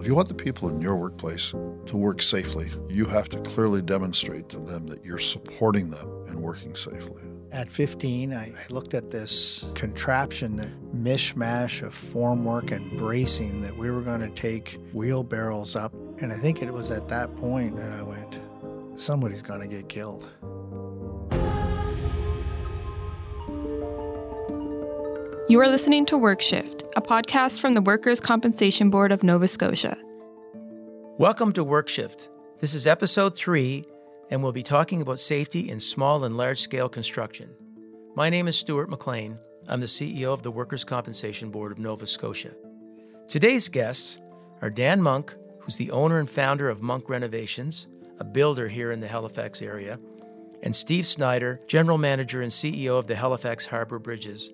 If you want the people in your workplace to work safely, you have to clearly demonstrate to them that you're supporting them in working safely. At 15, I, I looked at this contraption, the mishmash of formwork and bracing that we were going to take wheelbarrows up. And I think it was at that point that I went, somebody's going to get killed. You are listening to Work Shift, a podcast from the Workers' Compensation Board of Nova Scotia. Welcome to WorkShift. This is episode three, and we'll be talking about safety in small and large scale construction. My name is Stuart McLean. I'm the CEO of the Workers' Compensation Board of Nova Scotia. Today's guests are Dan Monk, who's the owner and founder of Monk Renovations, a builder here in the Halifax area, and Steve Snider, General Manager and CEO of the Halifax Harbour Bridges.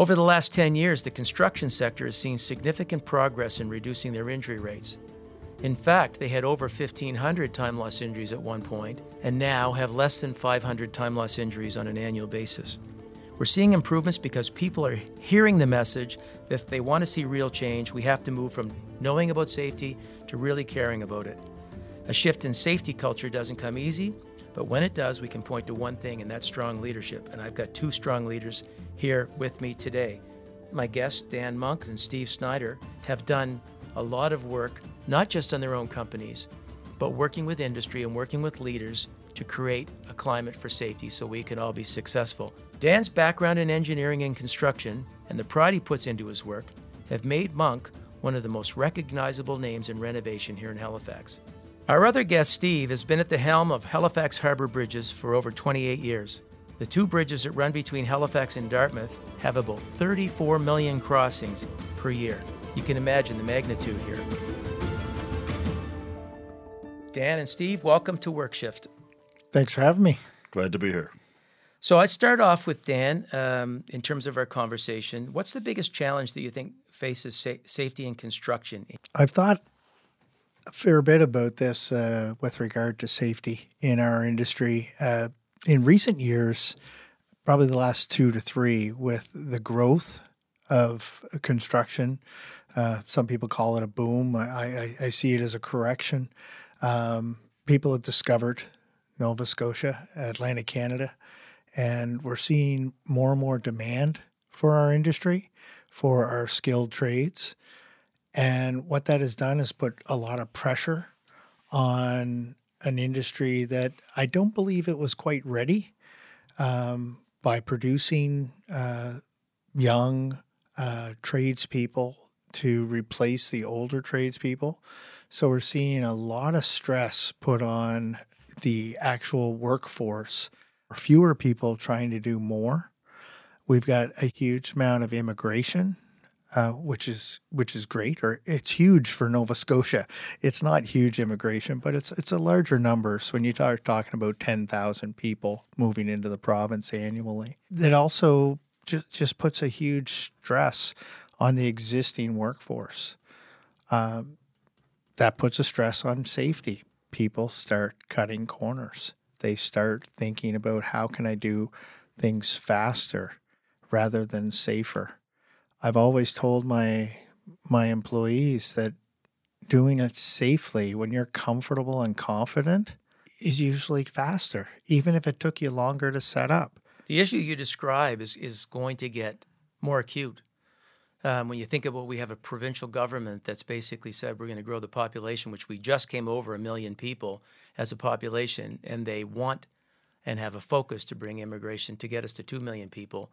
Over the last 10 years, the construction sector has seen significant progress in reducing their injury rates. In fact, they had over 1,500 time loss injuries at one point, and now have less than 500 time loss injuries on an annual basis. We're seeing improvements because people are hearing the message that if they want to see real change, we have to move from knowing about safety to really caring about it. A shift in safety culture doesn't come easy, but when it does, we can point to one thing, and that's strong leadership. And I've got two strong leaders here with me today. My guests, Dan Monk and Steve Snider, have done a lot of work, not just on their own companies, but working with industry and working with leaders to create a climate for safety so we can all be successful. Dan's background in engineering and construction and the pride he puts into his work have made Monk one of the most recognizable names in renovation here in Halifax. Our other guest, Steve, has been at the helm of Halifax Harbour Bridges for over 28 years. The two bridges that run between Halifax and Dartmouth have about 34 million crossings per year. You can imagine the magnitude here. Dan and Steve, welcome to WorkShift. Thanks for having me. Glad to be here. So I start off with Dan um, in terms of our conversation. What's the biggest challenge that you think faces sa- safety in construction? I've thought a fair bit about this uh, with regard to safety in our industry. Uh, in recent years, probably the last two to three, with the growth of construction, uh, some people call it a boom. I, I, I see it as a correction. Um, people have discovered Nova Scotia, Atlantic Canada, and we're seeing more and more demand for our industry, for our skilled trades. And what that has done is put a lot of pressure on an industry that I don't believe it was quite ready um, by producing uh, young uh, tradespeople to replace the older tradespeople. So we're seeing a lot of stress put on the actual workforce. Fewer people trying to do more. We've got a huge amount of immigration uh, which is which is great, or it's huge for Nova Scotia. It's not huge immigration, but it's it's a larger number. So when you start talking about ten thousand people moving into the province annually, that also just just puts a huge stress on the existing workforce. Um, that puts a stress on safety. People start cutting corners. They start thinking about how can I do things faster rather than safer I've always told my my employees that doing it safely when you're comfortable and confident is usually faster, even if it took you longer to set up. The issue you describe is, is going to get more acute. Um, when you think about we have a provincial government that's basically said we're going to grow the population, which we just came over a million people as a population, and they want and have a focus to bring immigration to get us to 2 million people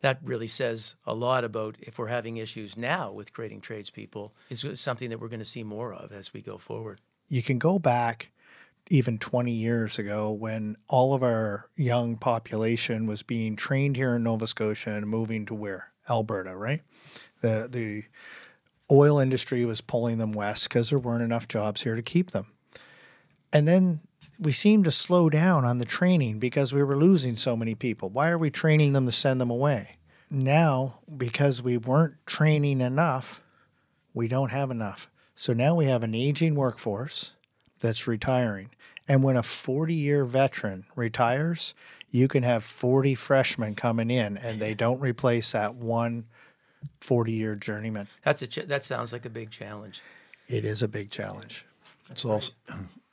that really says a lot about if we're having issues now with creating tradespeople is something that we're going to see more of as we go forward. You can go back even 20 years ago when all of our young population was being trained here in Nova Scotia and moving to where? Alberta, right? The the oil industry was pulling them west because there weren't enough jobs here to keep them. And then we seemed to slow down on the training because we were losing so many people. Why are we training them to send them away? Now, because we weren't training enough, we don't have enough. So now we have an aging workforce that's retiring. And when a 40 year veteran retires, you can have 40 freshmen coming in and they don't replace that one 40 year journeyman. That's a ch- that sounds like a big challenge. it is a big challenge. It's also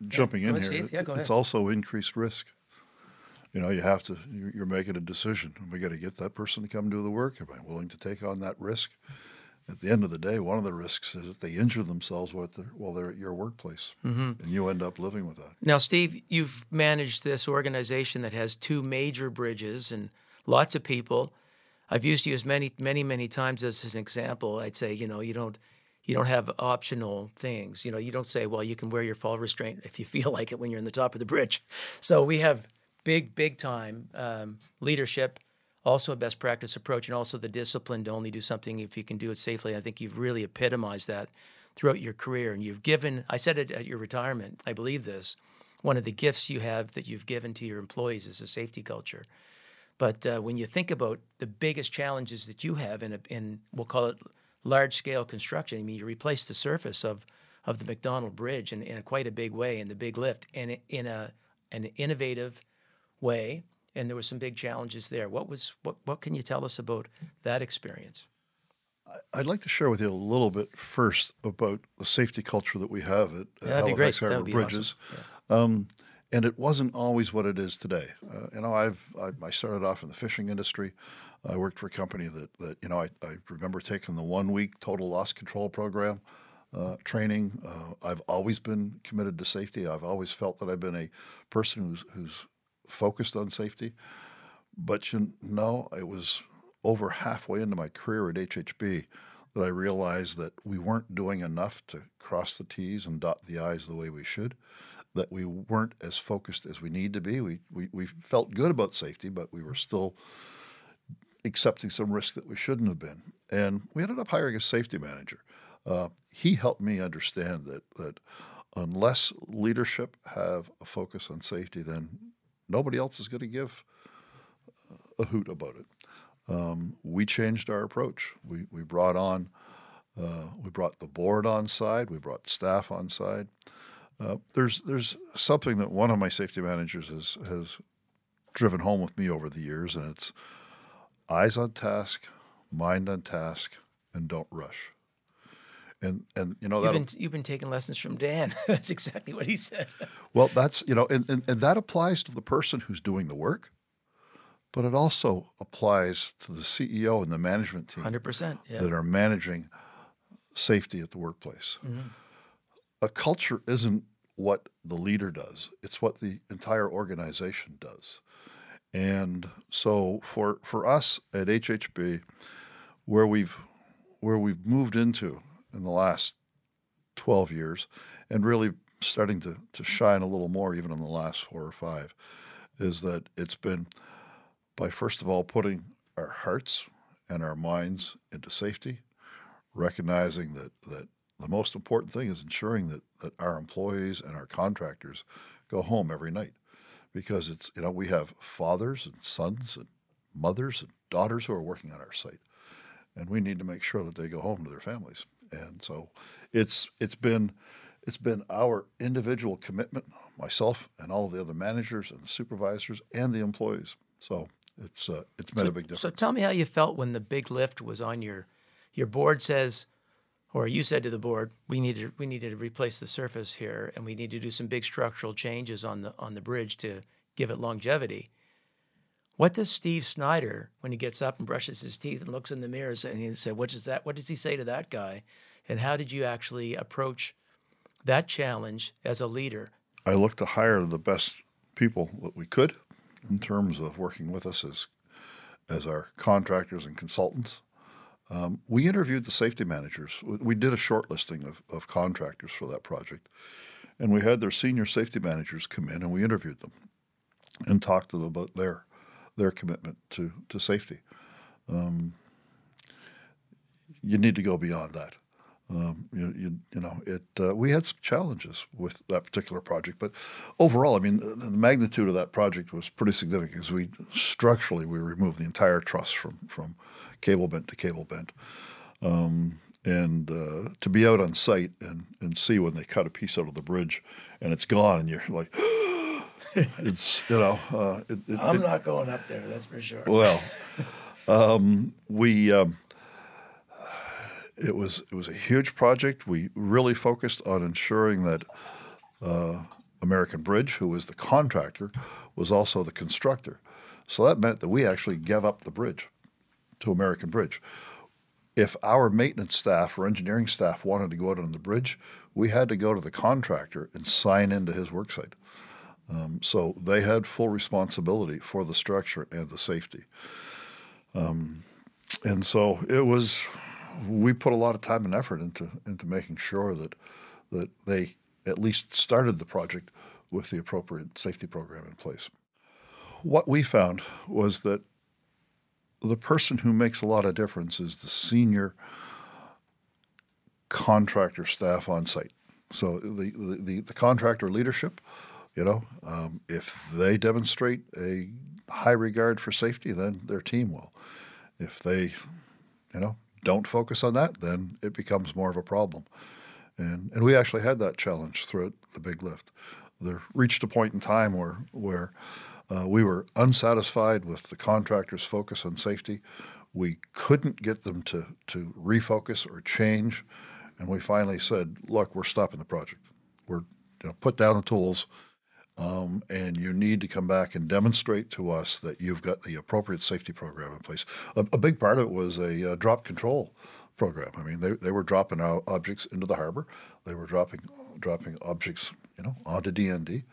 jumping Go in ahead, here. Yeah, it's also increased risk. You know, you have to. You're making a decision. We got to get that person to come do the work. Am I willing to take on that risk? At the end of the day, one of the risks is that they injure themselves while they're, while they're at your workplace, Mm-hmm. and you end up living with that. Now, Steve, you've managed this organization that has two major bridges and lots of people. I've used you as many, many, many times as an example. I'd say, you know, you don't, you don't have optional things. You know, you don't say, well, you can wear your fall restraint if you feel like it when you're in the top of the bridge. So we have big, big time um, leadership, also a best practice approach, and also the discipline to only do something if you can do it safely. I think you've really epitomized that throughout your career, and you've given. I said it at your retirement. I believe this. One of the gifts you have that you've given to your employees is a safety culture. But uh, when you think about the biggest challenges that you have in, a, in we'll call it large scale construction, I mean, you replace the surface of, of the Macdonald Bridge in, in a quite a big way in the big lift and in a, an innovative way. And there were some big challenges there. What was what, what can you tell us about that experience? I'd like to share with you a little bit first about the safety culture that we have at Yeah, great. Halifax Harbour would be Bridges. Um, and it wasn't always what it is today. Uh, you know, I've I, I started off in the fishing industry. I worked for a company that, that you know I, I remember taking the one week total loss control program uh, training. Uh, I've always been committed to safety. I've always felt that I've been a person who's who's focused on safety. But you know, it was over halfway into my career at HHB that I realized that we weren't doing enough to cross the T's and dot the I's the way we should, that we weren't as focused as we need to be. We, we, we felt good about safety, but we were still accepting some risk that we shouldn't have been. And we ended up hiring a safety manager. Uh, he helped me understand that, that unless leadership have a focus on safety, then nobody else is going to give a hoot about it. Um, we changed our approach. We, we brought on, uh, we brought the board on side, we brought staff on side. Uh, there's there's something that one of my safety managers has has driven home with me over the years, and it's eyes on task, mind on task, and don't rush. And and you know You've that been, you've been taking lessons from Dan. That's exactly what he said. well, that's you know, and, and, and that applies to the person who's doing the work, but it also applies to the CEO and the management team 100%. That are managing safety at the workplace. Mm-hmm. A culture isn't what the leader does; it's what the entire organization does. And so, for for us at HHB, where we've where we've moved into in the last 12 years and really starting to, to shine a little more even in the last four or five is that it's been by first of all putting our hearts and our minds into safety, recognizing that, that the most important thing is ensuring that, that our employees and our contractors go home every night. Because it's you know, we have fathers and sons and mothers and daughters who are working on our site. And we need to make sure that they go home to their families. And so it's it's been it's been our individual commitment, myself and all of the other managers and the supervisors and the employees. So it's uh, it's made a big difference. So tell me how you felt when the big lift was on your your board says or you said to the board, we need to we need to replace the surface here and we need to do some big structural changes on the on the bridge to give it longevity. What does Steve Snider, when he gets up and brushes his teeth and looks in the mirror and he said, What is that? What does he say to that guy? And how did you actually approach that challenge as a leader? I look to hire the best people that we could in terms of working with us as as our contractors and consultants. Um, we interviewed the safety managers. We- did a short listing of, of contractors for that project, and we had their senior safety managers come in and we interviewed them and talked to them about their their commitment to, to safety. Um, you need to go beyond that. Um, you, you, you know, it. Uh, we had some challenges with that particular project, but overall, I mean, the, the magnitude of that project was pretty significant because we structurally we removed the entire truss from from cable bent to cable bent, um, and uh, to be out on site and and see when they cut a piece out of the bridge and it's gone, and you're like, it's you know, uh, it, it, I'm not going up there, that's for sure. well, um, we um, it was it was a huge project. We really focused on ensuring that uh, American Bridge, who was the contractor, was also the constructor. So that meant that we actually gave up the bridge to American Bridge. If our maintenance staff or engineering staff wanted to go out on the bridge, we had to go to the contractor and sign into his worksite. Um, so they had full responsibility for the structure and the safety. Um, and so it was, we put a lot of time and effort into into making sure that that they at least started the project with the appropriate safety program in place. What we found was that the person who makes a lot of difference is the senior contractor staff on site. So the, the, the contractor leadership, you know, um, if they demonstrate a high regard for safety, then their team will. If they, you know, don't focus on that, then it becomes more of a problem. And, and we actually had that challenge throughout the big lift. There reached a point in time where, where uh, we were unsatisfied with the contractor's focus on safety. We couldn't get them to, to refocus or change. And we finally said, look, we're stopping the project. We're you know, put down the tools, um, and you need to come back and demonstrate to us that you've got the appropriate safety program in place. A, a big part of it was a uh, drop control program. I mean, they, they were dropping objects into the harbor. They were dropping dropping objects, you know, onto DND,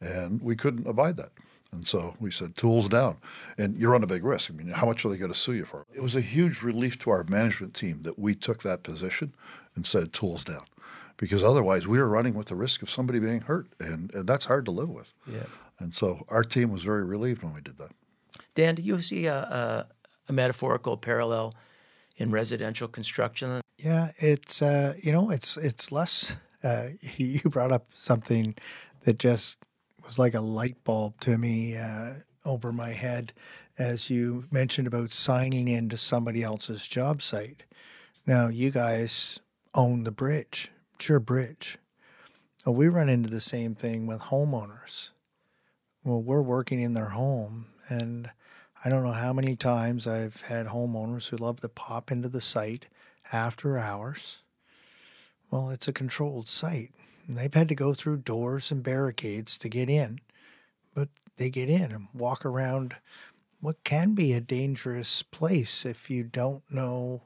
and we couldn't abide that. And so we said, tools down. And you run a big risk. I mean, how much are they going to sue you for? It was a huge relief to our management team that we took that position and said, tools down. Because otherwise, we were running with the risk of somebody being hurt. And, and that's hard to live with. Yeah. And so our team was very relieved when we did that. Dan, do you see a, a, a metaphorical parallel in residential construction? Yeah, it's uh, you know it's it's less. Uh, you brought up something that just was like a light bulb to me uh, over my head as you mentioned about signing into somebody else's job site. Now, you guys own the bridge, it's your bridge. Well, we run into the same thing with homeowners. Well, we're working in their home, and I don't know how many times I've had homeowners who love to pop into the site after hours. Well, it's a controlled site. They've had to go through doors and barricades to get in, but they get in and walk around what can be a dangerous place if you don't know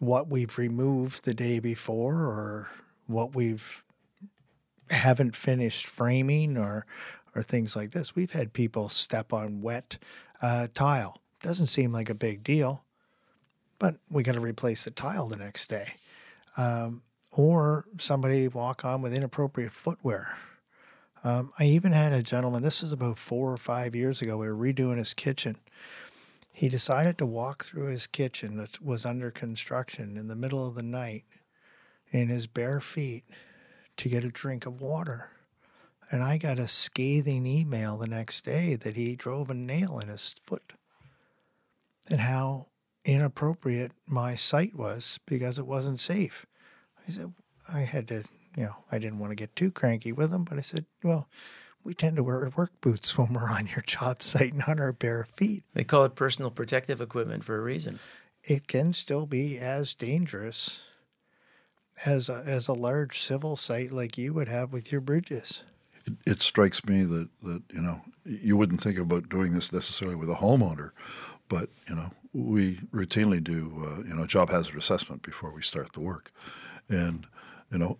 what we've removed the day before or what we've haven't finished framing or or things like this. We've had people step on wet uh, tile. Doesn't seem like a big deal, but we got to replace the tile the next day. Um, or somebody walk on with inappropriate footwear. Um, I even had a gentleman, this is about four or five years ago, we were redoing his kitchen. He decided to walk through his kitchen that was under construction in the middle of the night in his bare feet to get a drink of water. And I got a scathing email the next day that he drove a nail in his foot and how inappropriate my site was because it wasn't safe. I said, I had to, you know, I didn't want to get too cranky with him, but I said, well, we tend to wear work boots when we're on your job site, and not our bare feet. They call it personal protective equipment for a reason. It can still be as dangerous as a, as a large civil site like you would have with your bridges. It, it strikes me that, that, you know, you wouldn't think about doing this necessarily with a homeowner, but, you know, we routinely do, uh, you know, job hazard assessment before we start the work and you know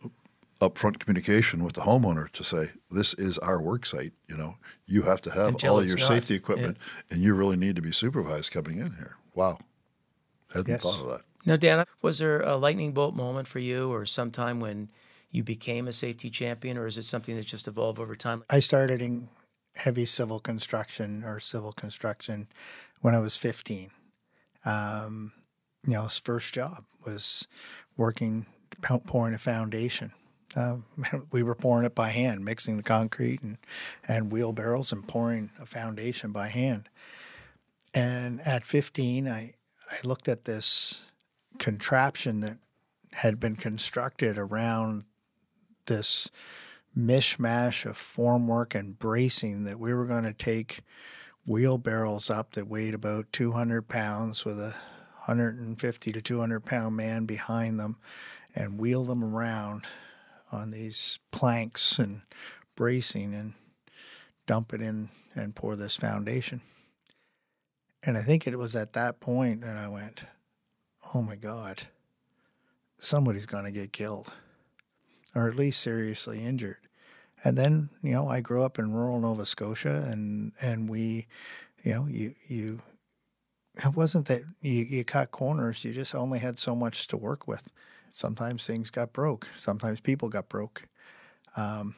upfront communication with the homeowner to say this is our work site you know you have to have Until all of your not. safety equipment yeah. and you really need to be supervised coming in here wow hadn't yes. thought of that now dan was there a lightning bolt moment for you or some time when you became a safety champion or is it something that just evolved over time i started in heavy civil construction or civil construction when i was 15 um, you know his first job was working pouring a foundation. Um, we were pouring it by hand, mixing the concrete and, and wheelbarrows and pouring a foundation by hand. And at 15, I, I looked at this contraption that had been constructed around this mishmash of formwork and bracing that we were going to take wheelbarrows up that weighed about 200 pounds with a 150 to 200 pound man behind them and wheel them around on these planks and bracing and dump it in and pour this foundation. And I think it was at that point that I went, oh my God, somebody's going to get killed or at least seriously injured. And then, you know, I grew up in rural Nova Scotia and, and we, you know, you, you, it wasn't that you, you cut corners, you just only had so much to work with. Sometimes things got broke, sometimes people got broke. Um,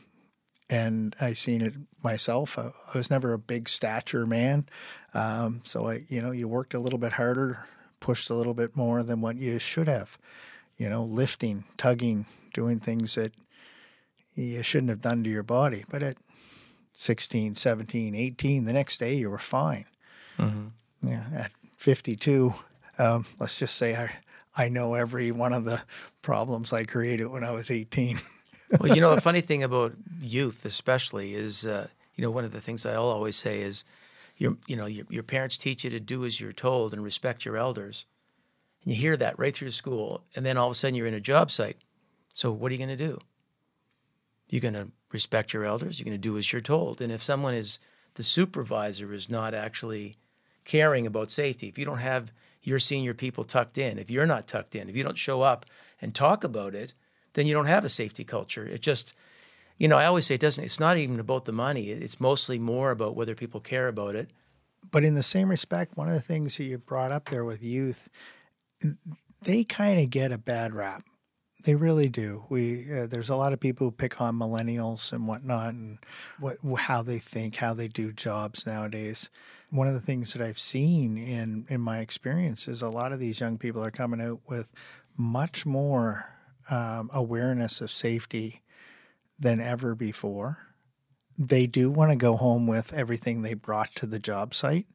and I seen it myself. I, was never a big stature man, um, so I, you know, you worked a little bit harder, pushed a little bit more than what you should have. You know, lifting, tugging, doing things that you shouldn't have done to your body. But at 16, 17, 18, the next day you were fine. Mm-hmm. Yeah, at 52, um, let's just say I, I know every one of the problems I created when I was 18. well, you know, the funny thing about youth, especially, is uh, you know one of the things I'll always say is, your you know your, your parents teach you to do as you're told and respect your elders, and you hear that right through school, and then all of a sudden you're in a job site. So what are you going to do? You're going to respect your elders. You're going to do as you're told. And if someone is the supervisor is not actually caring about safety, if you don't have your senior people tucked in, if you're not tucked in, if you don't show up and talk about it, then you don't have a safety culture. It just, you know, I always say it doesn't. It's not even about the money. It's mostly more about whether people care about it. But in the same respect, one of the things that you brought up there with youth, they kind of get a bad rap. They really do. We uh, there's a lot of people who pick on millennials and whatnot, and what how they think, how they do jobs nowadays. One of the things that I've seen in in my experience is a lot of these young people are coming out with much more um, awareness of safety than ever before. They do want to go home with everything they brought to the job site.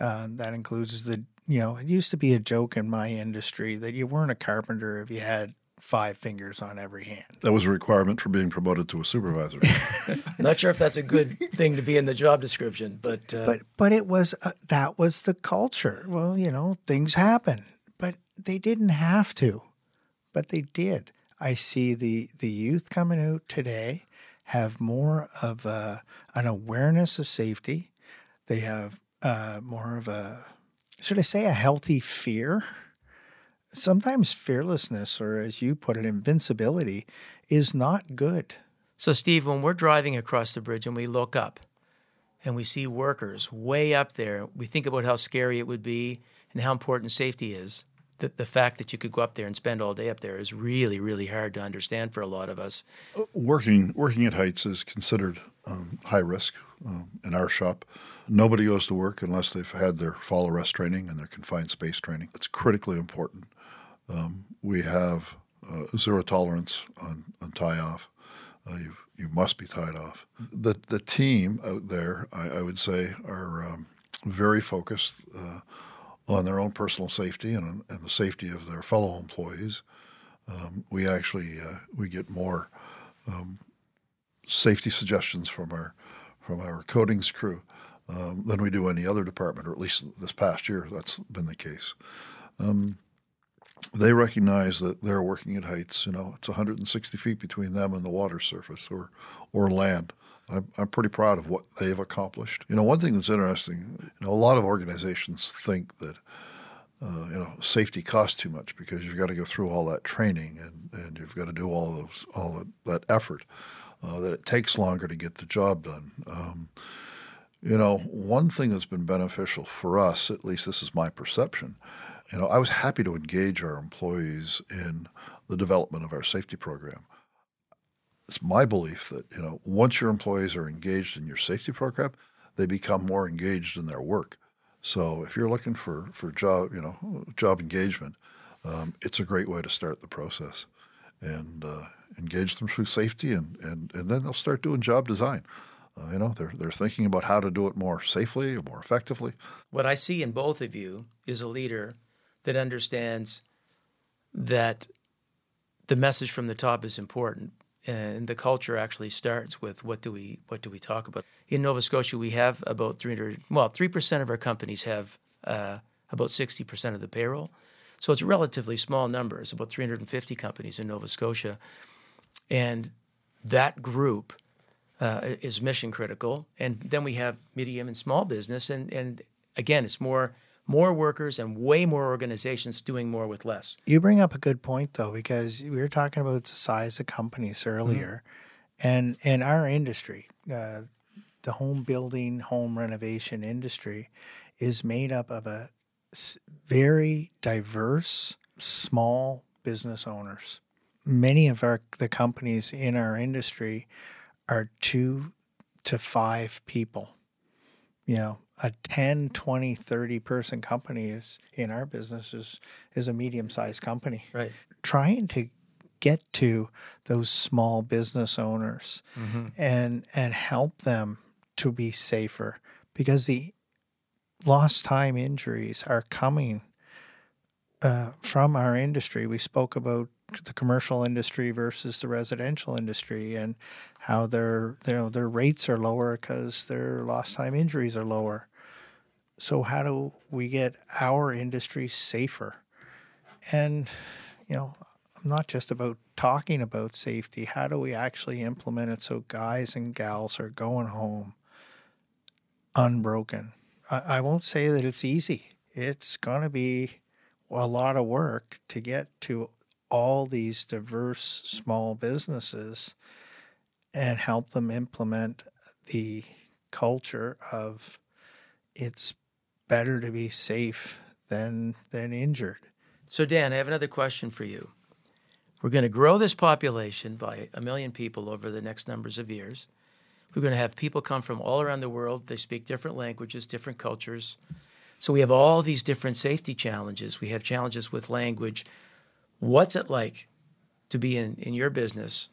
Uh, that includes the, you know, it used to be a joke in my industry that you weren't a carpenter if you had five fingers on every hand. That was a requirement for being promoted to a supervisor. Not sure if that's a good thing to be in the job description, but uh... but but it was uh, that was the culture. Well, you know, things happen, but they didn't have to but they did. I see the, the youth coming out today have more of a, an awareness of safety. They have uh, more of a, should I say, a healthy fear? Sometimes fearlessness, or as you put it, invincibility, is not good. So, Steve, when we're driving across the bridge and we look up and we see workers way up there, we think about how scary it would be and how important safety is the, the fact that you could go up there and spend all day up there is really, really hard to understand for a lot of us. Working working at heights is considered um, high risk um, in our shop. Nobody goes to work unless they've had their fall arrest training and their confined space training. It's critically important. Um, we have uh, zero tolerance on, on tie off. Uh, you you must be tied off. The the team out there, I, I would say, are um, very focused. Uh, on their own personal safety and, and the safety of their fellow employees. Um, we actually uh, we get more um, safety suggestions from our from our coatings crew um, than we do any other department, or at least this past year that's been the case. Um, they recognize that they're working at heights. You know, it's 160 feet between them and the water surface or or land. I'm, I'm pretty proud of what they've accomplished. You know, one thing that's interesting, you know, a lot of organizations think that, uh, you know, safety costs too much because you've got to go through all that training and, and you've got to do all those all that, that effort. Uh, that it takes longer to get the job done. Um, you know, one thing that's been beneficial for us, at least this is my perception, you know, I was happy to engage our employees in the development of our safety program it's my belief that you know once your employees are engaged in your safety program, they become more engaged in their work. So if you're looking for for job you know job engagement, um, it's a great way to start the process, and uh, engage them through safety, and, and and then they'll start doing job design. Uh, you know they're they're thinking about how to do it more safely or more effectively. What I see in both of you is a leader that understands that the message from the top is important, and the culture actually starts with what do we what do we talk about in Nova Scotia we have about 300 well 3% of our companies have uh, about 60% of the payroll. So it's a relatively small number. It's about 350 companies in Nova Scotia. And that group uh, is mission critical. And then we have medium and small business. And, and again, it's more more workers and way more organizations doing more with less. You bring up a good point though, because we were talking about the size of companies earlier, mm-hmm. and in our industry, uh, the home building, home renovation industry, is made up of a very diverse small business owners. Many of our the companies in our industry are two to five people. You know, a 10, 20, 30 person company is in our business is, is a medium sized company. Right. Trying to get to those small business owners mm-hmm. and and help them to be safer because the lost time injuries are coming uh, from our industry. We spoke about the commercial industry versus the residential industry and how their you know their rates are lower because their lost time injuries are lower. So how do we get our industry safer? And you know, I'm not just about talking about safety. How do we actually implement it so guys and gals are going home unbroken? I, I won't say that it's easy. It's to be a lot of work to get to all these diverse small businesses and help them implement the culture of it's better to be safe than than injured. So Dan, I have another question for you. We're going to grow this population by a million people over the next numbers of years. We're going to have people come from all around the world. They speak different languages, different cultures. So we have all these different safety challenges. We have challenges with language. What's it like to be in, in your business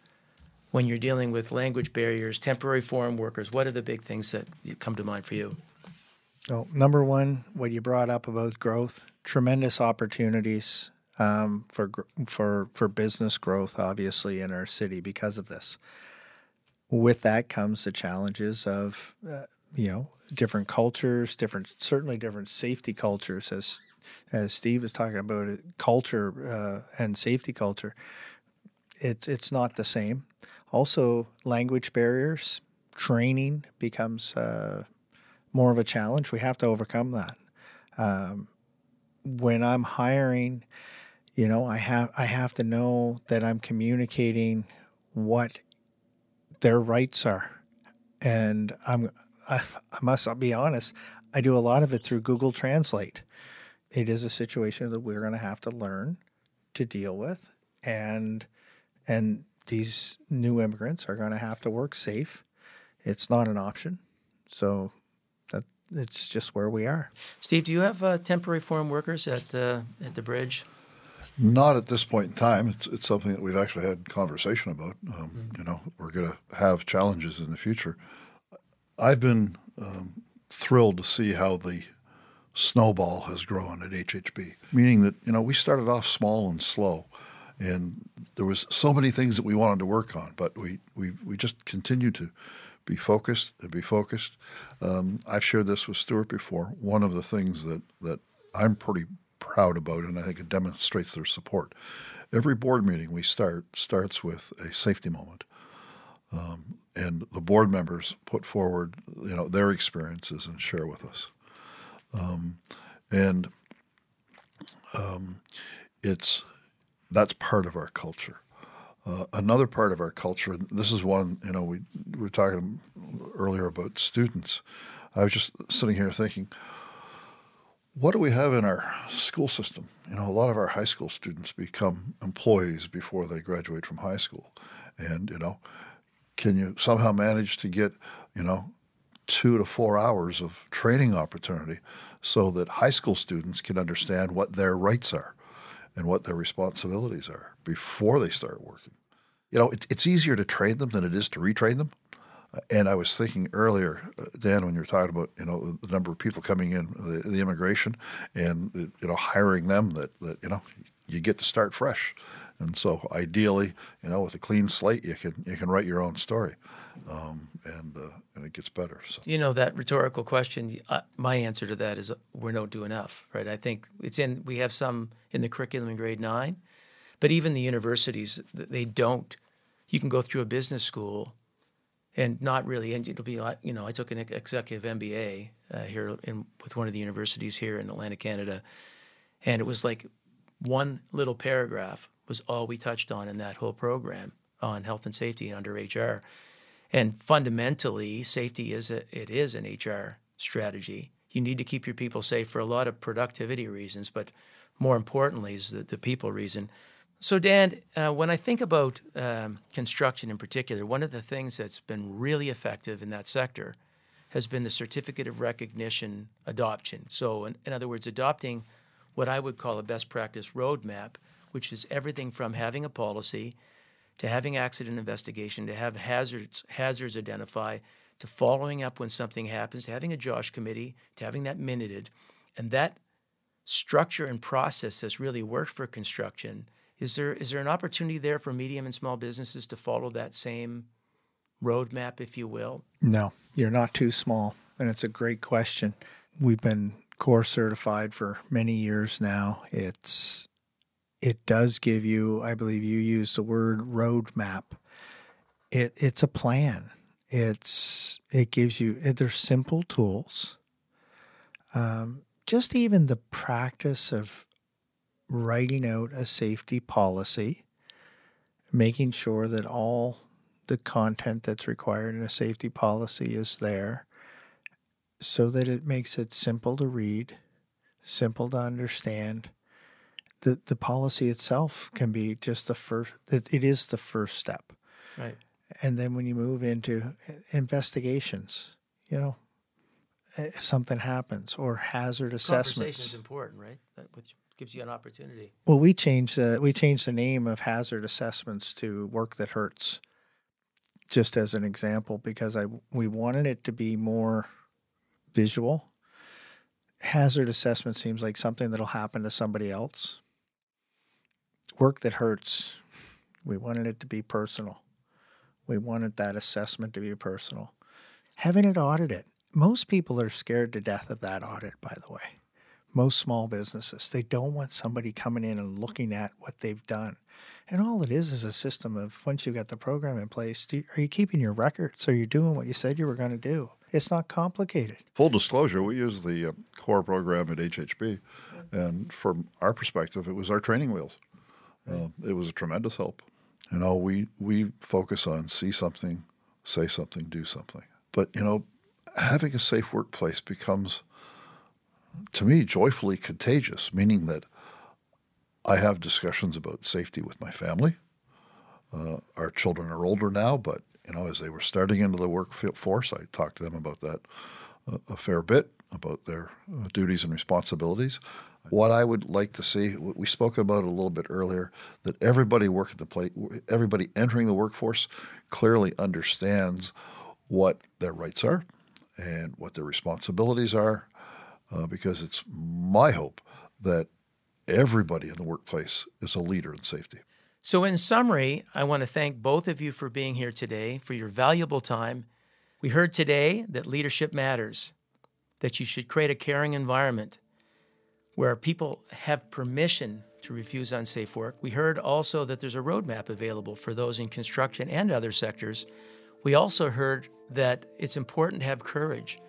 when you're dealing with language barriers, temporary foreign workers? What are the big things that come to mind for you? Well, number one, what you brought up about growth, tremendous opportunities um, for for for business growth, obviously in our city because of this with that comes the challenges of uh, you know different cultures, different certainly different safety cultures as as Steve was talking about it, culture uh, and safety culture. It's it's not the same. Also, language barriers, training becomes uh, more of a challenge. We have to overcome that. Um, when I'm hiring, you know, I have I have to know that I'm communicating what their rights are. And I'm, I, I must be honest, I do a lot of it through Google Translate. It is a situation that we're going to have to learn to deal with, and and these new immigrants are going to have to work safe. It's not an option, so that it's just where we are. Steve, do you have uh, temporary foreign workers at uh, at the bridge? Not at this point in time. It's, it's something that we've actually had conversation about. Um, mm-hmm. You know, we're going to have challenges in the future. I've been um, thrilled to see how the snowball has grown at HHB, meaning that you know we started off small and slow, and there was so many things that we wanted to work on, but we we we just continued to be focused and be focused. Um, I've shared this with Stuart before. One of the things that that I'm pretty proud about, and I think it demonstrates their support. Every board meeting we start starts with a safety moment, um, and the board members put forward, you know, their experiences and share with us, um, and um, it's that's part of our culture. Uh, another part of our culture, this is one, you know, we, we were talking earlier about students. I was just sitting here thinking, what do we have in our school system? You know, a lot of our high school students become employees before they graduate from high school. And, you know, can you somehow manage to get, you know, two to four hours of training opportunity so that high school students can understand what their rights are and what their responsibilities are before they start working? You know, it's, it's easier to train them than it is to retrain them. And I was thinking earlier, uh, Dan, when you were talking about you know the number of people coming in, the, the immigration, and you know hiring them, that that you know you get to start fresh. And so, ideally, you know, with a clean slate, you can you can write your own story, um, and uh, and it gets better. So. You know that rhetorical question. Uh, my answer to that is we don't do enough, right? I think it's in. We have some in the curriculum in grade nine, but even the universities, they don't. You can go through a business school and not really. And it'll be like you know, I took an executive MBA uh, here in, with one of the universities here in Atlantic Canada, and it was like one little paragraph was all we touched on in that whole program on health and safety under HR. And fundamentally, safety is a, it is an HR strategy. You need to keep your people safe for a lot of productivity reasons, but more importantly is the, the people reason. So, Dan, uh, when I think about um, construction in particular, one of the things that's been really effective in that sector has been the certificate of recognition adoption. So, in, in other words, adopting what I would call a best practice roadmap, which is everything from having a policy to having accident investigation, to have hazards hazards identified, to following up when something happens, to having a JOSH committee, to having that minuted, and that structure and process that's really worked for construction is there is there an opportunity there for medium and small businesses to follow that same roadmap, if you will? No, you're not too small, and it's a great question. We've been COR certified for many years now. It's it does give you, I believe you use the word roadmap. It it's a plan. It's it gives you they're simple tools. Um, just even the practice of writing out a safety policy, making sure that all the content that's required in a safety policy is there so that it makes it simple to read, simple to understand. The, the policy itself can be just the first, it, it is the first step. Right. And then when you move into uh, investigations, you know, if something happens or hazard assessments. Conversation is important, right? That, with gives you an opportunity. Well, we changed the we changed the name of hazard assessments to work that hurts, just as an example, because I we wanted it to be more visual. Hazard assessment seems like something that'll happen to somebody else. Work that hurts, we wanted it to be personal. We wanted that assessment to be personal. Having it audited. Most people are scared to death of that audit, by the way most small businesses. They don't want somebody coming in and looking at what they've done. And all it is is a system of once you've got the program in place, you, are you keeping your records? Are you doing what you said you were going to do? It's not complicated. Full disclosure, we use the uh, COR program at HHB, and from our perspective, it was our training wheels. Uh, it was a tremendous help. You know, we we focus on see something, say something, do something. But you know, having a safe workplace becomes to me, joyfully contagious, meaning that I have discussions about safety with my family. Uh, our children are older now, but you know, as they were starting into the workforce, I talked to them about that uh, a fair bit about their uh, duties and responsibilities. What I would like to see, we spoke about it a little bit earlier, that everybody work at the plate, everybody entering the workforce clearly understands what their rights are and what their responsibilities are, uh, because it's my hope that everybody in the workplace is a leader in safety. So, in summary, I want to thank both of you for being here today, for your valuable time. We heard today that leadership matters, that you should create a caring environment where people have permission to refuse unsafe work. We heard also that there's a roadmap available for those in construction and other sectors. We also heard that it's important to have courage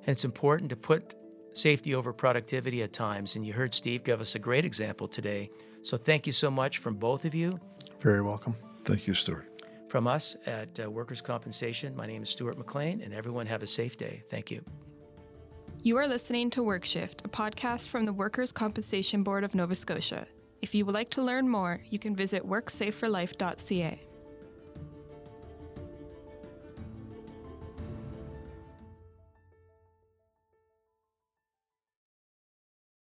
and it's important to put safety over productivity at times. And you heard Steve give us a great example today. So thank you so much from both of you. Very welcome. Thank you, Stuart. From us at uh, Workers' Compensation, my name is Stuart McLean, and everyone have a safe day. Thank you. You are listening to WorkShift, a podcast from the Workers' Compensation Board of Nova Scotia. If you would like to learn more, you can visit worksafeforlife.ca.